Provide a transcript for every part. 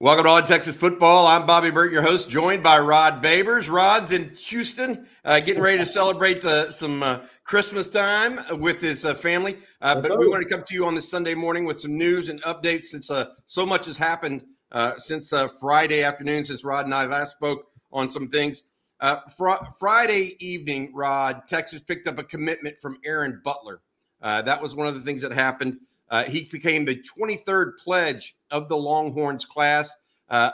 Welcome to On Texas Football. I'm Bobby Burton, your host, joined by Rod Babers. Rod's in Houston, uh, getting ready to celebrate uh, some uh, Christmas time with his uh, family. Uh, but we want to come to you on this Sunday morning with some news and updates since uh, so much has happened since Friday afternoon, since Rod and I last spoke on some things. Fr- Friday evening, Rod, Texas picked up a commitment from Aaron Butler. that was one of the things that happened. Uh, he became the 23rd pledge of the Longhorns class. Uh,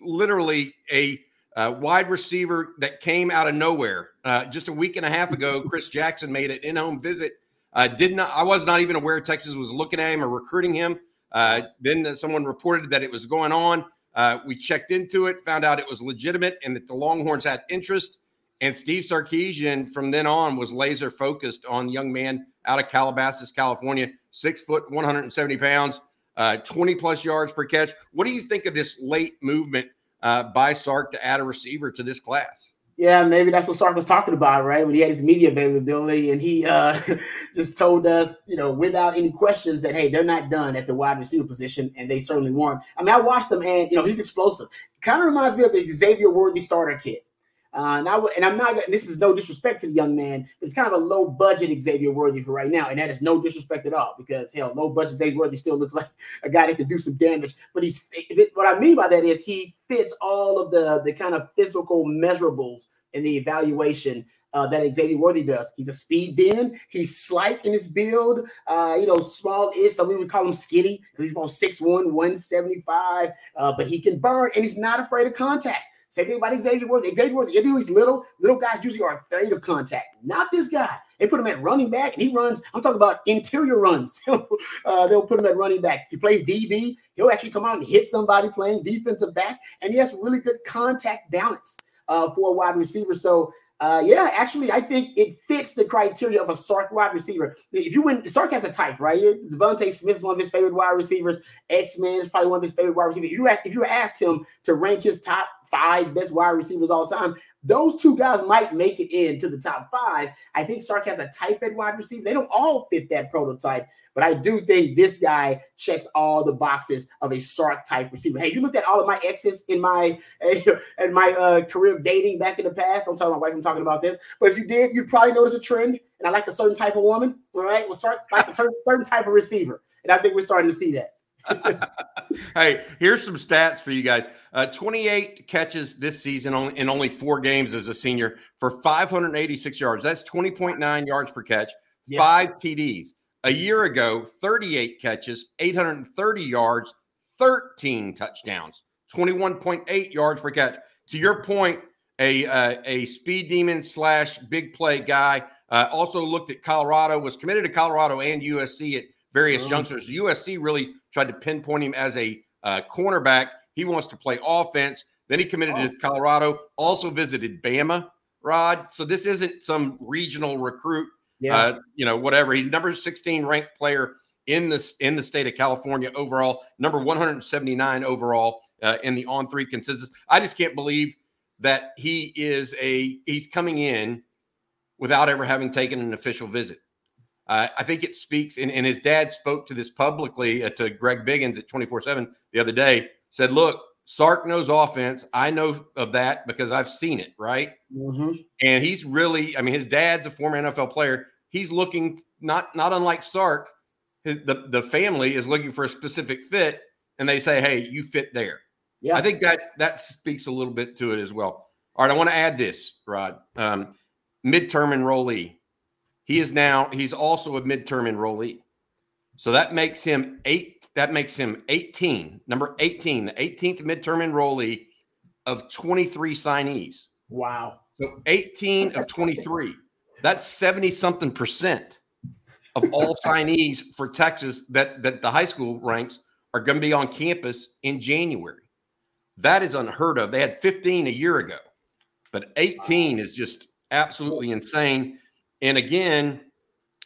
literally a uh, wide receiver that came out of nowhere. Uh, just a week and a half ago, Chris Jackson made an in-home visit. Uh, did not. I was not even aware Texas was looking at him or recruiting him. Uh, then someone reported that it was going on. we checked into it, found out it was legitimate, and that the Longhorns had interest. And Steve Sarkisian, from then on, was laser focused on young man out of Calabasas, California six foot, 170 pounds, uh, 20 plus yards per catch. What do you think of this late movement uh, by Sark to add a receiver to this class? Yeah, maybe that's what Sark was talking about, right? When he had his media availability and he uh, just told us, you know, without any questions that, hey, they're not done at the wide receiver position, and they certainly weren't. I mean, I watched him and, you know, he's explosive. Kind of reminds me of the Xavier Worthy starter kit. Uh, and, I and I'm not, this is no disrespect to the young man, but it's kind of a low budget Xavier Worthy for right now. And that is no disrespect at all because, hell, low budget Xavier Worthy still looks like a guy that could do some damage. But he's, what I mean by that is he fits all of the, the kind of physical measurables in the evaluation uh, that Xavier Worthy does. He's a speed demon. He's slight in his build, uh, you know, small is. Some we would call him skinny because he's about 6'1, 175, uh, but he can burn and he's not afraid of contact. Same thing about Xavier Worthy. Xavier Worthy, you know he's little. Little guys usually are afraid of contact. Not this guy. They put him at running back, and he runs. I'm talking about interior runs. uh, they'll put him at running back. He plays DB. He'll actually come out and hit somebody playing defensive back, and he has really good contact balance uh, for a wide receiver. So uh, yeah, actually, I think it fits the criteria of a Sark wide receiver. If you win, Sark has a type, right? DeVonta Smith is one of his favorite wide receivers. X Men is probably one of his favorite wide receivers. If you if you asked him to rank his top five best wide receivers all time, those two guys might make it into the top five. I think Sark has a type at wide receiver. They don't all fit that prototype, but I do think this guy checks all the boxes of a Sark type receiver. Hey, you looked at all of my exes in my in my uh, career dating back in the past. Don't tell my wife I'm talking about this, but if you did, you'd probably notice a trend. And I like a certain type of woman. All right, well, Sark likes a certain type of receiver, and I think we're starting to see that. hey, here's some stats for you guys. Uh, 28 catches this season on, in only four games as a senior for 586 yards. That's 20.9 yards per catch, yeah. five TDs. A year ago, 38 catches, 830 yards, 13 touchdowns, 21.8 yards per catch. To your point, a uh, a speed demon slash big play guy. Uh, also looked at Colorado, was committed to Colorado and USC at various oh. youngsters. USC really tried to pinpoint him as a uh, cornerback. He wants to play offense. Then he committed oh. to Colorado. Also visited Bama, Rod. So this isn't some regional recruit. Yeah. Uh, you know, whatever. He's number 16 ranked player in this in the state of California overall, number 179 overall uh, in the on three consensus. I just can't believe that he is a he's coming in without ever having taken an official visit. Uh, I think it speaks, and, and, his dad spoke to this publicly uh, to Greg Biggins at 24 7 the other day, said, Look, Sark knows offense. I know of that because I've seen it, right? Mm-hmm. And he's really, I mean, his dad's a former NFL player. He's looking not not unlike Sark. His, the the family is looking for a specific fit, and they say, "Hey, you fit there." Yeah, I think that that speaks a little bit to it as well. All right, I want to add this, Rod. Um, midterm enrollee. He is now. He's also a midterm enrollee, so that makes him eight that makes him 18, number 18, the 18th midterm enrollee of 23 signees. Wow. So 18 of 23. That's 70 something percent of all signees for Texas that, that the high school ranks are going to be on campus in January. That is unheard of. They had 15 a year ago, but 18 is just absolutely insane. And again,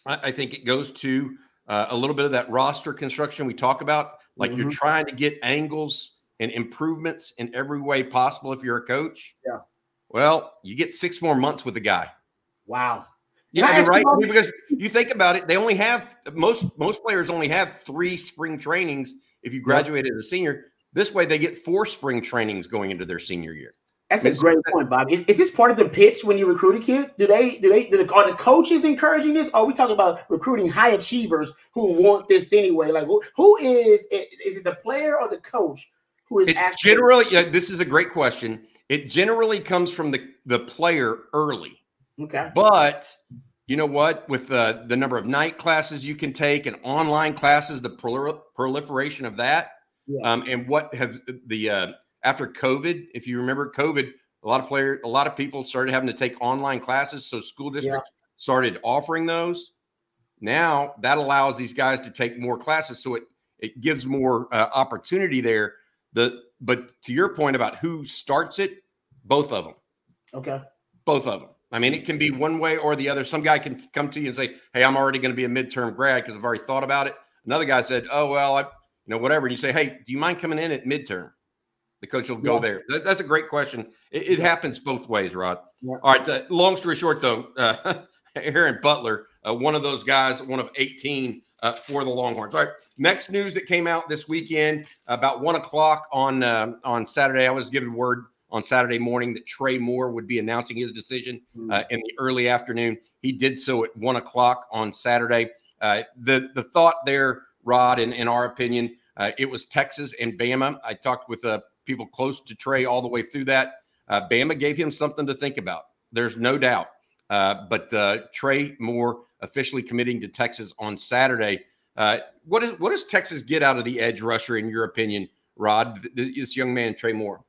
I, I think it goes to uh, a little bit of that roster construction we talk about. Like mm-hmm. you're trying to get angles and improvements in every way possible if you're a coach. Yeah. Well, you get six more months with the guy. Wow. Yeah, I mean, right. Because you think about it, they only have most most players only have three spring trainings if you graduate yep. as a senior. This way, they get four spring trainings going into their senior year. That's a great point, Bob. Is, is, this part of the pitch when you recruit a kid? Do they do they do the, are the coaches encouraging this? Or are we talking about recruiting high achievers who want this anyway? Like who, who is it? Is it the player or the coach who is it actually generally? Yeah, this is a great question. It generally comes from the the player early. Okay, but you know what? With the the number of night classes you can take and online classes, the proliferation of that, yeah. um, and what have the uh, after COVID, if you remember COVID, a lot of players, a lot of people started having to take online classes. So school districts yeah. started offering those. Now that allows these guys to take more classes, so it it gives more uh, opportunity there. The but to your point about who starts it, both of them. Okay. Both of them. I mean, it can be one way or the other. Some guy can come to you and say, "Hey, I'm already going to be a midterm grad because I've already thought about it." Another guy said, "Oh well, I, you know, whatever." And you say, "Hey, do you mind coming in at midterm?" The coach will go yeah. there. That, that's a great question. It, it happens both ways, Rod. Yeah. All right. Uh, long story short, though, uh, Aaron Butler, uh, one of those guys, one of 18 uh, for the Longhorns. All right. Next news that came out this weekend about one o'clock on um, on Saturday. I was given word on Saturday morning that Trey Moore would be announcing his decision mm. uh, in the early afternoon. He did so at one o'clock on Saturday. Uh, the the thought there, Rod, in, in our opinion, uh, it was Texas and Bama. I talked with uh, people close to Trey all the way through that. Uh, Bama gave him something to think about. There's no doubt. Uh, but uh, Trey Moore officially committing to Texas on Saturday. Uh, what is what does Texas get out of the edge rusher in your opinion, Rod? This young man, Trey Moore.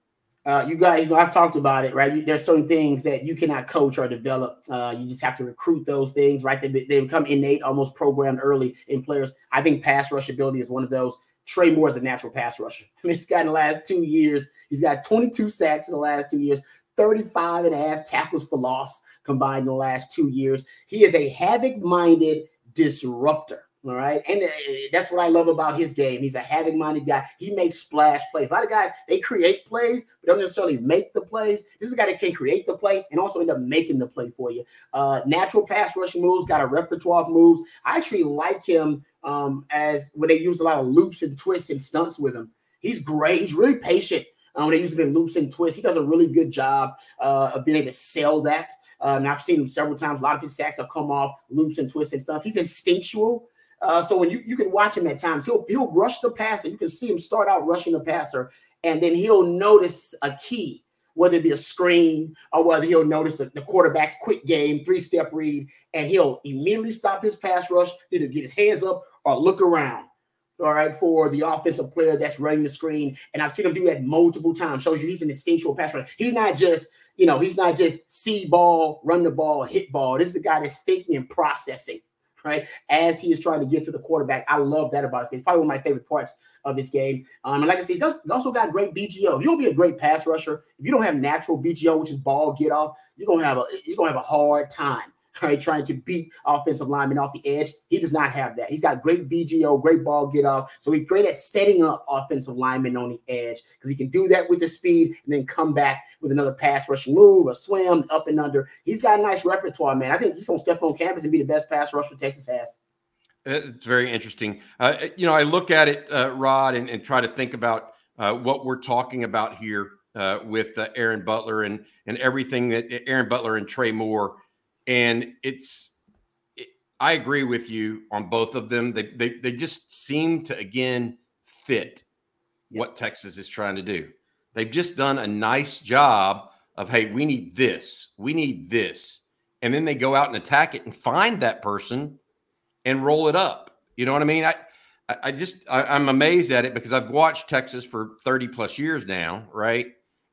Uh, you guys, you know, I've talked about it, right? You, there's certain things that you cannot coach or develop. Uh, you just have to recruit those things, right? They, they become innate, almost programmed early in players. I think pass rush ability is one of those. Trey Moore is a natural pass rusher. I mean, he's got in the last two years, he's got 22 sacks in the last two years, 35 and a half tackles for loss combined in the last two years. He is a havoc minded disruptor. All right. And uh, that's what I love about his game. He's a havoc minded guy. He makes splash plays. A lot of guys, they create plays, but don't necessarily make the plays. This is a guy that can create the play and also end up making the play for you. Uh, natural pass rushing moves, got a repertoire of moves. I actually like him um, as when they use a lot of loops and twists and stunts with him. He's great. He's really patient. Um, when they use him in loops and twists, he does a really good job uh, of being able to sell that. Uh, and I've seen him several times. A lot of his sacks have come off loops and twists and stunts. He's instinctual. Uh, so when you, you can watch him at times, he'll he'll rush the passer. You can see him start out rushing the passer, and then he'll notice a key, whether it be a screen or whether he'll notice the, the quarterback's quick game, three step read, and he'll immediately stop his pass rush, either get his hands up or look around. All right, for the offensive player that's running the screen, and I've seen him do that multiple times. Shows you he's an instinctual pass rusher. He's not just you know he's not just see ball, run the ball, hit ball. This is a guy that's thinking and processing right? As he is trying to get to the quarterback. I love that about his game. Probably one of my favorite parts of his game. Um, and like I said, he, does, he also got great BGO. If you don't be a great pass rusher, if you don't have natural BGO, which is ball get off, you're gonna have a you're gonna have a hard time right, trying to beat offensive linemen off the edge. He does not have that. He's got great BGO, great ball get off. So he's great at setting up offensive linemen on the edge because he can do that with the speed and then come back with another pass rushing move, a swim, up and under. He's got a nice repertoire, man. I think he's going to step on campus and be the best pass rusher Texas has. It's very interesting. Uh, you know, I look at it, uh, Rod, and, and, try to think about uh, what we're talking about here uh, with uh, Aaron Butler and and everything that Aaron Butler and Trey Moore and it's it, I agree with you on both of them. They they they just seem to again fit yep. what Texas is trying to do. They've just done a nice job of hey, we need this, we need this, and then they go out and attack it and find that person and roll it up. You know what I mean? I I just I, am amazed at it because I've watched Texas for 30 plus years now, right?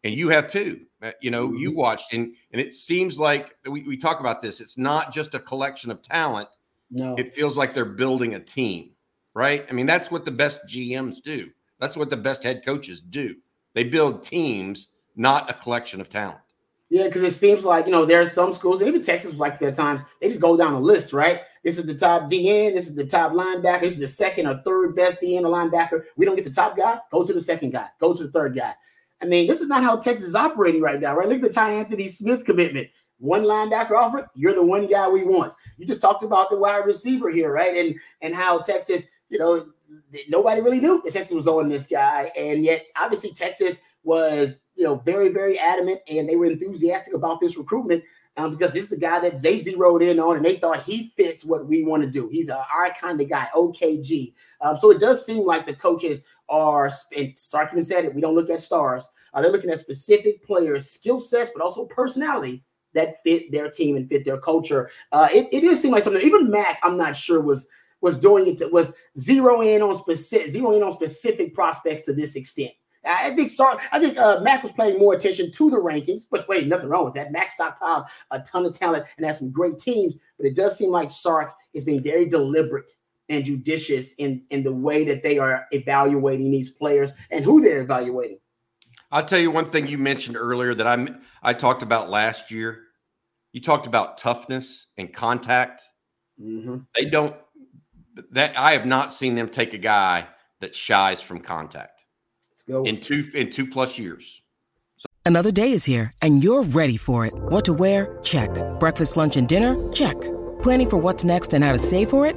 And you have too. Uh, you know, mm-hmm. you watched, and and it seems like we, we talk about this. It's not just a collection of talent. No, it feels like they're building a team, right? I mean, that's what the best GMs do. That's what the best head coaches do. They build teams, not a collection of talent. Yeah, because it seems like you know there are some schools, even Texas, like at times they just go down a list, right? This is the top DN, this is the top linebacker, this is the second or third best DN or linebacker. We don't get the top guy, go to the second guy, go to the third guy. I mean, this is not how Texas is operating right now, right? Look at the Tyanthony Smith commitment. One linebacker offer, you're the one guy we want. You just talked about the wide receiver here, right? And and how Texas, you know, nobody really knew that Texas was on this guy, and yet obviously Texas was you know very very adamant, and they were enthusiastic about this recruitment. Um, because this is a guy that they zeroed in on, and they thought he fits what we want to do. He's a, our kind of guy, OKG. Um, so it does seem like the coaches are, and Sarkman said it, we don't look at stars. Uh, they're looking at specific players' skill sets, but also personality that fit their team and fit their culture. Uh, it, does seem like something. Even Mac, I'm not sure was was doing it to, was zero in on specific zero in on specific prospects to this extent. I think sorry, I think uh, Mac was paying more attention to the rankings, but wait, nothing wrong with that. Mac stockpiled a ton of talent and has some great teams, but it does seem like Sark is being very deliberate and judicious in in the way that they are evaluating these players and who they're evaluating. I'll tell you one thing you mentioned earlier that I I talked about last year. You talked about toughness and contact. Mm-hmm. They don't that I have not seen them take a guy that shies from contact. Let's go in two in two plus years. So- Another day is here, and you're ready for it. What to wear? Check. Breakfast, lunch, and dinner? Check. Planning for what's next and how to save for it?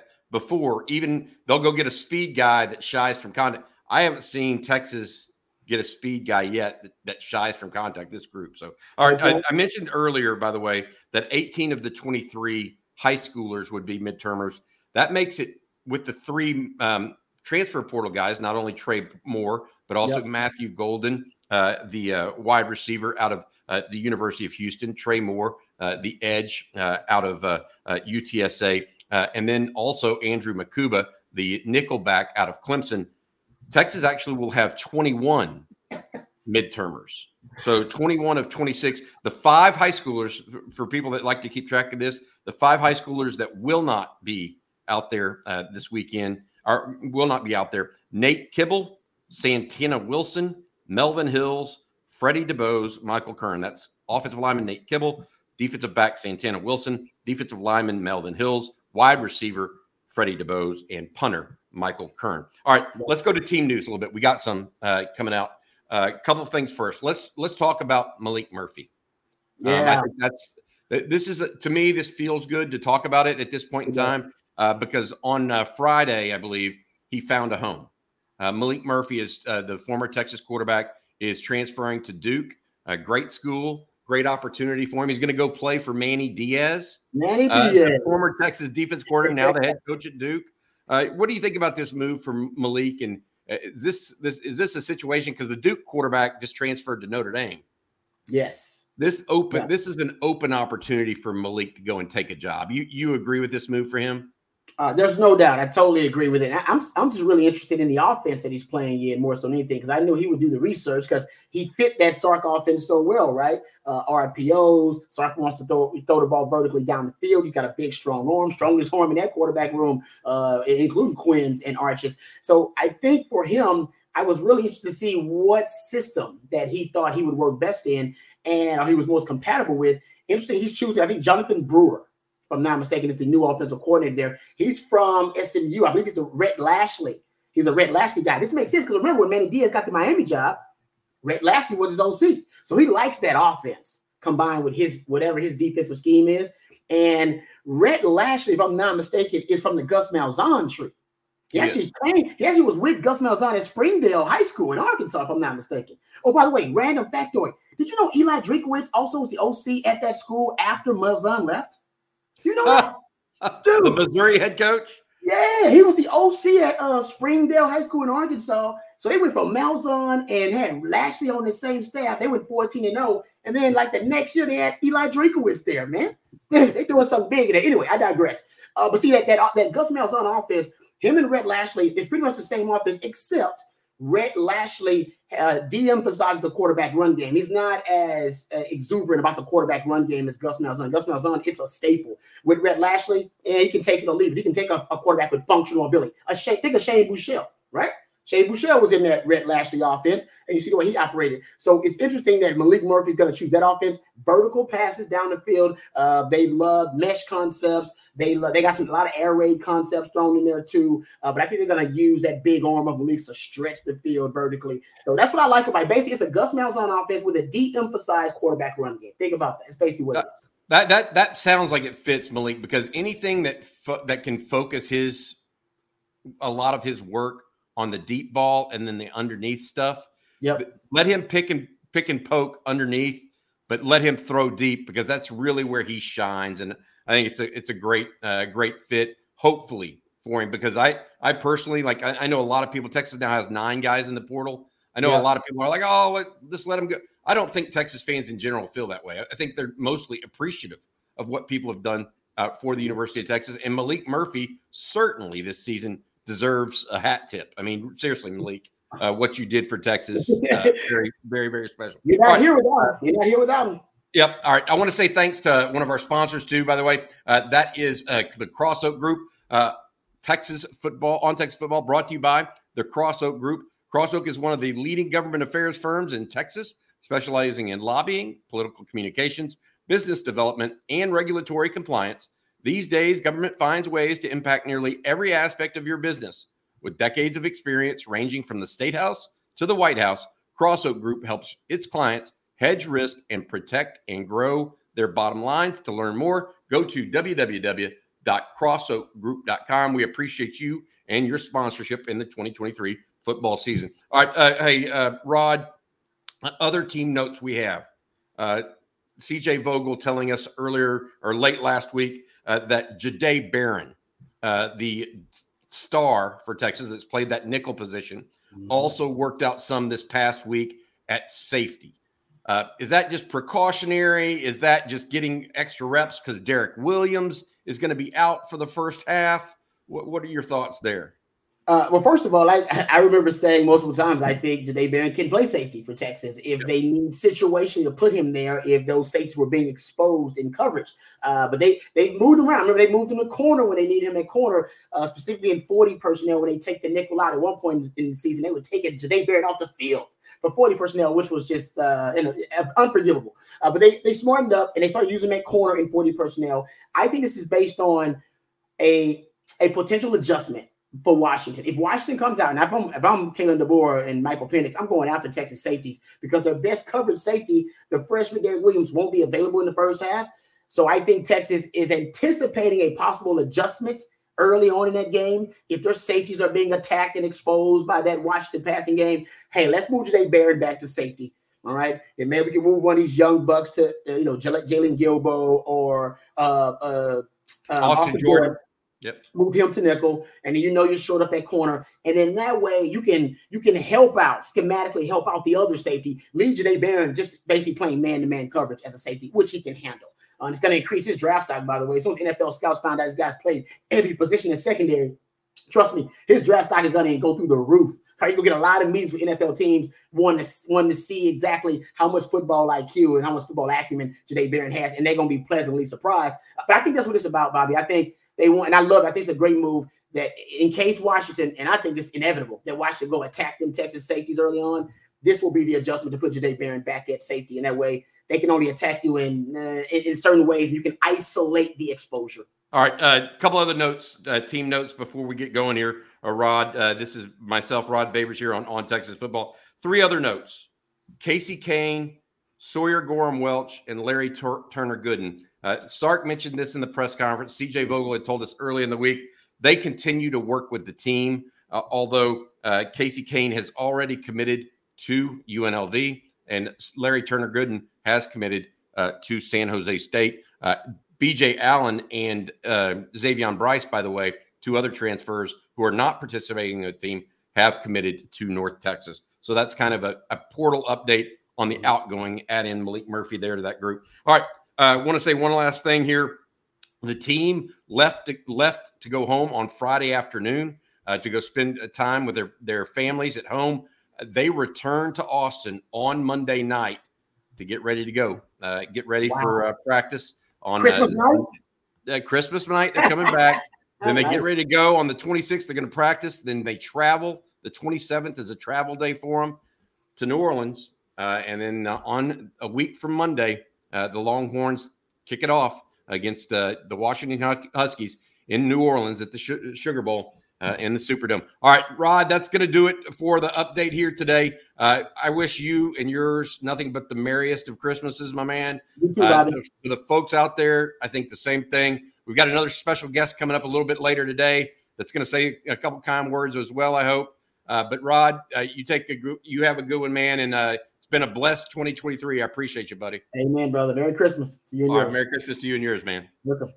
before. Even they'll go get a speed guy that shies from contact. I haven't seen Texas get a speed guy yet that, that shies from contact this group. So, all right, I, I mentioned earlier, by the way, that 18 of the 23 high schoolers would be midtermers. That makes it with the three um, transfer portal guys, not only Trey Moore, but also yep. Matthew Golden, uh, the uh, wide receiver out of uh, the University of Houston, Trey Moore, uh, the edge uh, out of UTSA, uh, and then also Andrew Mukuba, the nickelback out of Clemson. Texas actually will have 21 midtermers. So 21 of 26. The five high schoolers, for people that like to keep track of this, the five high schoolers that will not be out there uh, this weekend are will not be out there. Nate Kibble, Santana Wilson, Melvin Hills, Freddie Dubose, Michael Kern. That's offensive lineman Nate Kibble, defensive back Santana Wilson, defensive lineman Melvin Hills, wide receiver Freddie Dubose, and punter Michael Kern. All right, let's go to team news a little bit. We got some uh, coming out. A uh, couple of things first. Let's let's talk about Maalik Murphy. Yeah, um, I think that's this is a, to me. This feels good to talk about it at this point in time uh, because on uh, Friday, I believe he found a home. Uh, Maalik Murphy is uh, the former Texas quarterback is transferring to Duke. A great school, great opportunity for him. He's going to go play for Manny Diaz. Manny Diaz, former Texas defense coordinator, now the head coach at Duke. what do you think about this move from Maalik? and uh, is this this is this a situation because the Duke quarterback just transferred to Notre Dame? Yes. This open yeah. this is an open opportunity for Maalik to go and take a job. You you agree with this move for him? Uh, there's no doubt. I totally agree with it. I'm, I'm just really interested in the offense that he's playing in more so than anything because I knew he would do the research because he fit that Sark offense so well, right? Uh, RPOs. Sark wants to throw throw the ball vertically down the field. He's got a big, strong arm, strongest arm in that quarterback room, uh, including Quinn's and Arches. So I think for him, I was really interested to see what system that he thought he would work best in and he was most compatible with. Interesting, he's choosing, I think, Jonathan Brewer if I'm not mistaken, is the new offensive coordinator there. He's from SMU. I believe he's a Rhett Lashlee. He's a Rhett Lashlee guy. This makes sense because remember when Manny Diaz got the Miami job, Rhett Lashlee was his OC. So he likes that offense combined with his whatever his defensive scheme is. And Rhett Lashlee, if I'm not mistaken, is from the Gus Malzahn tree. He yeah. actually came, he actually was with Gus Malzahn at Springdale High School in Arkansas, if I'm not mistaken. Oh, by the way, random factoid. Did you know Eli Drinkwitz also was the OC at that school after Malzahn left? You know what? Dude. The Missouri head coach? Yeah, he was the OC at uh, Springdale High School in Arkansas. So they went from Malzahn and had Lashlee on the same staff. They went 14 and 0. And then like the next year they had Eli Drinkwitz there, man. They're doing something big there. Anyway, I digress. Uh, but see that that that Gus Malzahn offense, him and Rhett Lashlee is pretty much the same offense, except Rhett Lashlee uh, de-emphasizes the quarterback run game. He's not as uh, exuberant about the quarterback run game as Gus Malzahn. Gus Malzahn, it's a staple. With Rhett Lashlee, and he can take it or leave it. He can take a, a quarterback with functional ability. A think of Shane Buechele, right? Shane Buechele was in that Rhett Lashlee offense, and you see the way he operated. So it's interesting that Maalik Murphy's going to choose that offense. Vertical passes down the field. Uh, they love mesh concepts. They love, they got some a lot of air raid concepts thrown in there too. Uh, but I think they're going to use that big arm of Maalik to stretch the field vertically. So that's what I like about it. Basically, it's a Gus Malzahn offense with a de-emphasized quarterback run game. Think about that. It's basically what that, it is. That that that sounds like it fits Maalik because anything that fo- that can focus his a lot of his work on the deep ball and then the underneath stuff. Yep. Let him pick and pick and poke underneath, but let him throw deep because that's really where he shines. And I think it's a it's a great uh, great fit. Hopefully for him because I I personally like I, I, know a lot of people. Texas now has nine guys in the portal. I know a lot of people are like, oh, let, just let him go. I don't think Texas fans in general feel that way. I think they're mostly appreciative of what people have done uh, for the University of Texas. And Maalik Murphy certainly this season deserves a hat tip. I mean, seriously, Maalik, uh, what you did for Texas, uh, very, very, very special. You're not right. here without him. You're not here without him. Yep. All right. I want to say thanks to one of our sponsors too. By the way, uh, that is uh, the Cross Oak Group, uh, Texas football on Texas football, brought to you by the Cross Oak Group. Cross Oak is one of the leading government affairs firms in Texas, specializing in lobbying, political communications, business development, and regulatory compliance. These days, government finds ways to impact nearly every aspect of your business. With decades of experience ranging from the State House to the White House, Cross Oak Group helps its clients hedge risk and protect and grow their bottom lines. To learn more, go to www.crossoakgroup.com. We appreciate you and your sponsorship in the 2023 football season. All right. Uh, hey, uh, Rod, other team notes we have. Uh, CJ Vogel telling us earlier or late last week uh, that Jahdae Barron, uh, the star for Texas that's played that nickel position, mm-hmm. also worked out some this past week at safety. Uh, is that just precautionary? Is that just getting extra reps because Derek Williams is going to be out for the first half? What, what are your thoughts there? Uh, well, first of all, I, I remember saying multiple times I think Jahdae Barron can play safety for Texas if they need situation to put him there if those safeties were being exposed in coverage. Uh, but they they moved him around. Remember, they moved him to corner when they need him at corner, uh, specifically in 40 personnel when they take the nickel out. At one point in the season, they would take it Jahdae Barron off the field for 40 personnel, which was just uh, unforgivable. Uh, but they they smartened up and they started using that corner in 40 personnel. I think this is based on a a potential adjustment for Washington. If Washington comes out, and if I'm if I'm Kalen DeBoer and Michael Penix, I'm going after Texas safeties because their best coverage safety, the freshman Derek Williams, won't be available in the first half. So I think Texas is anticipating a possible adjustment early on in that game. If their safeties are being attacked and exposed by that Washington passing game, hey, let's move Jahdae Barron back to safety. All right, and maybe we can move one of these young bucks to uh, you know Jaylon Guilbeau or uh, uh, uh Austin, Austin Jordan. Jordan Yep. Move him to nickel, and then you know you're short up that corner, and then that way you can you can help out schematically, help out the other safety. Lead Jahdae Barron just basically playing man to man coverage as a safety, which he can handle. Uh, it's going to increase his draft stock, by the way. So NFL scouts found out this guy's played every position in secondary. Trust me, his draft stock is going to go through the roof. He's gonna get a lot of meetings with NFL teams, wanting to one to see exactly how much football IQ and how much football acumen Jahdae Barron has, and they're gonna be pleasantly surprised. But I think that's what it's about, Bobby. I think they want, and I love. It. I think it's a great move that in case Washington, and I think it's inevitable that Washington go attack them Texas safeties early on. This will be the adjustment to put Jahdae Barron back at safety, and that way they can only attack you in uh, in, in, certain ways. You can isolate the exposure. All right, a uh, couple other notes, uh, team notes before we get going here. Uh, Rod, uh, this is myself, Rod Babers here on on Texas football. Three other notes: Casey Cain, Sawyer Goram-Welch, and Larry Tur- Turner Gooden. Uh, Sark mentioned this in the press conference. CJ Vogel had told us early in the week they continue to work with the team, uh, although uh, Casey Kane has already committed to UNLV and Larry Turner Gooden has committed uh, to San Jose State. Uh, BJ Allen and uh, Xavier Bryce, by the way, two other transfers who are not participating in the team, have committed to North Texas. So that's kind of a, a portal update on the outgoing. Add in Maalik Murphy there to that group. All right. I uh, want to say one last thing here. The team left to, left to go home on Friday afternoon uh, to go spend time with their, their families at home. They return to Austin on Monday night to get ready to go. Uh, get ready wow. for uh, practice on Christmas night. Uh, Christmas night, they're coming back. then they get ready to go on the 26th. They're going to practice. Then they travel. The 27th is a travel day for them to New Orleans. Uh, and then uh, on a week from Monday, uh, the Longhorns kick it off against uh, the Washington Huskies in New Orleans at the Sugar Bowl uh, in the Superdome. All right, Rod, that's going to do it for the update here today. Uh, I wish you and yours nothing but the merriest of Christmases, my man. You too, uh, for the folks out there, I think the same thing. We've got another special guest coming up a little bit later today that's going to say a couple kind words as well. I hope. Uh, but Rod, uh, you take a you have a good one, man, and uh, been a blessed 2023. I appreciate you, buddy. Amen, brother. Merry Christmas to you and All yours. Right, Merry Christmas to you and yours, man. Welcome.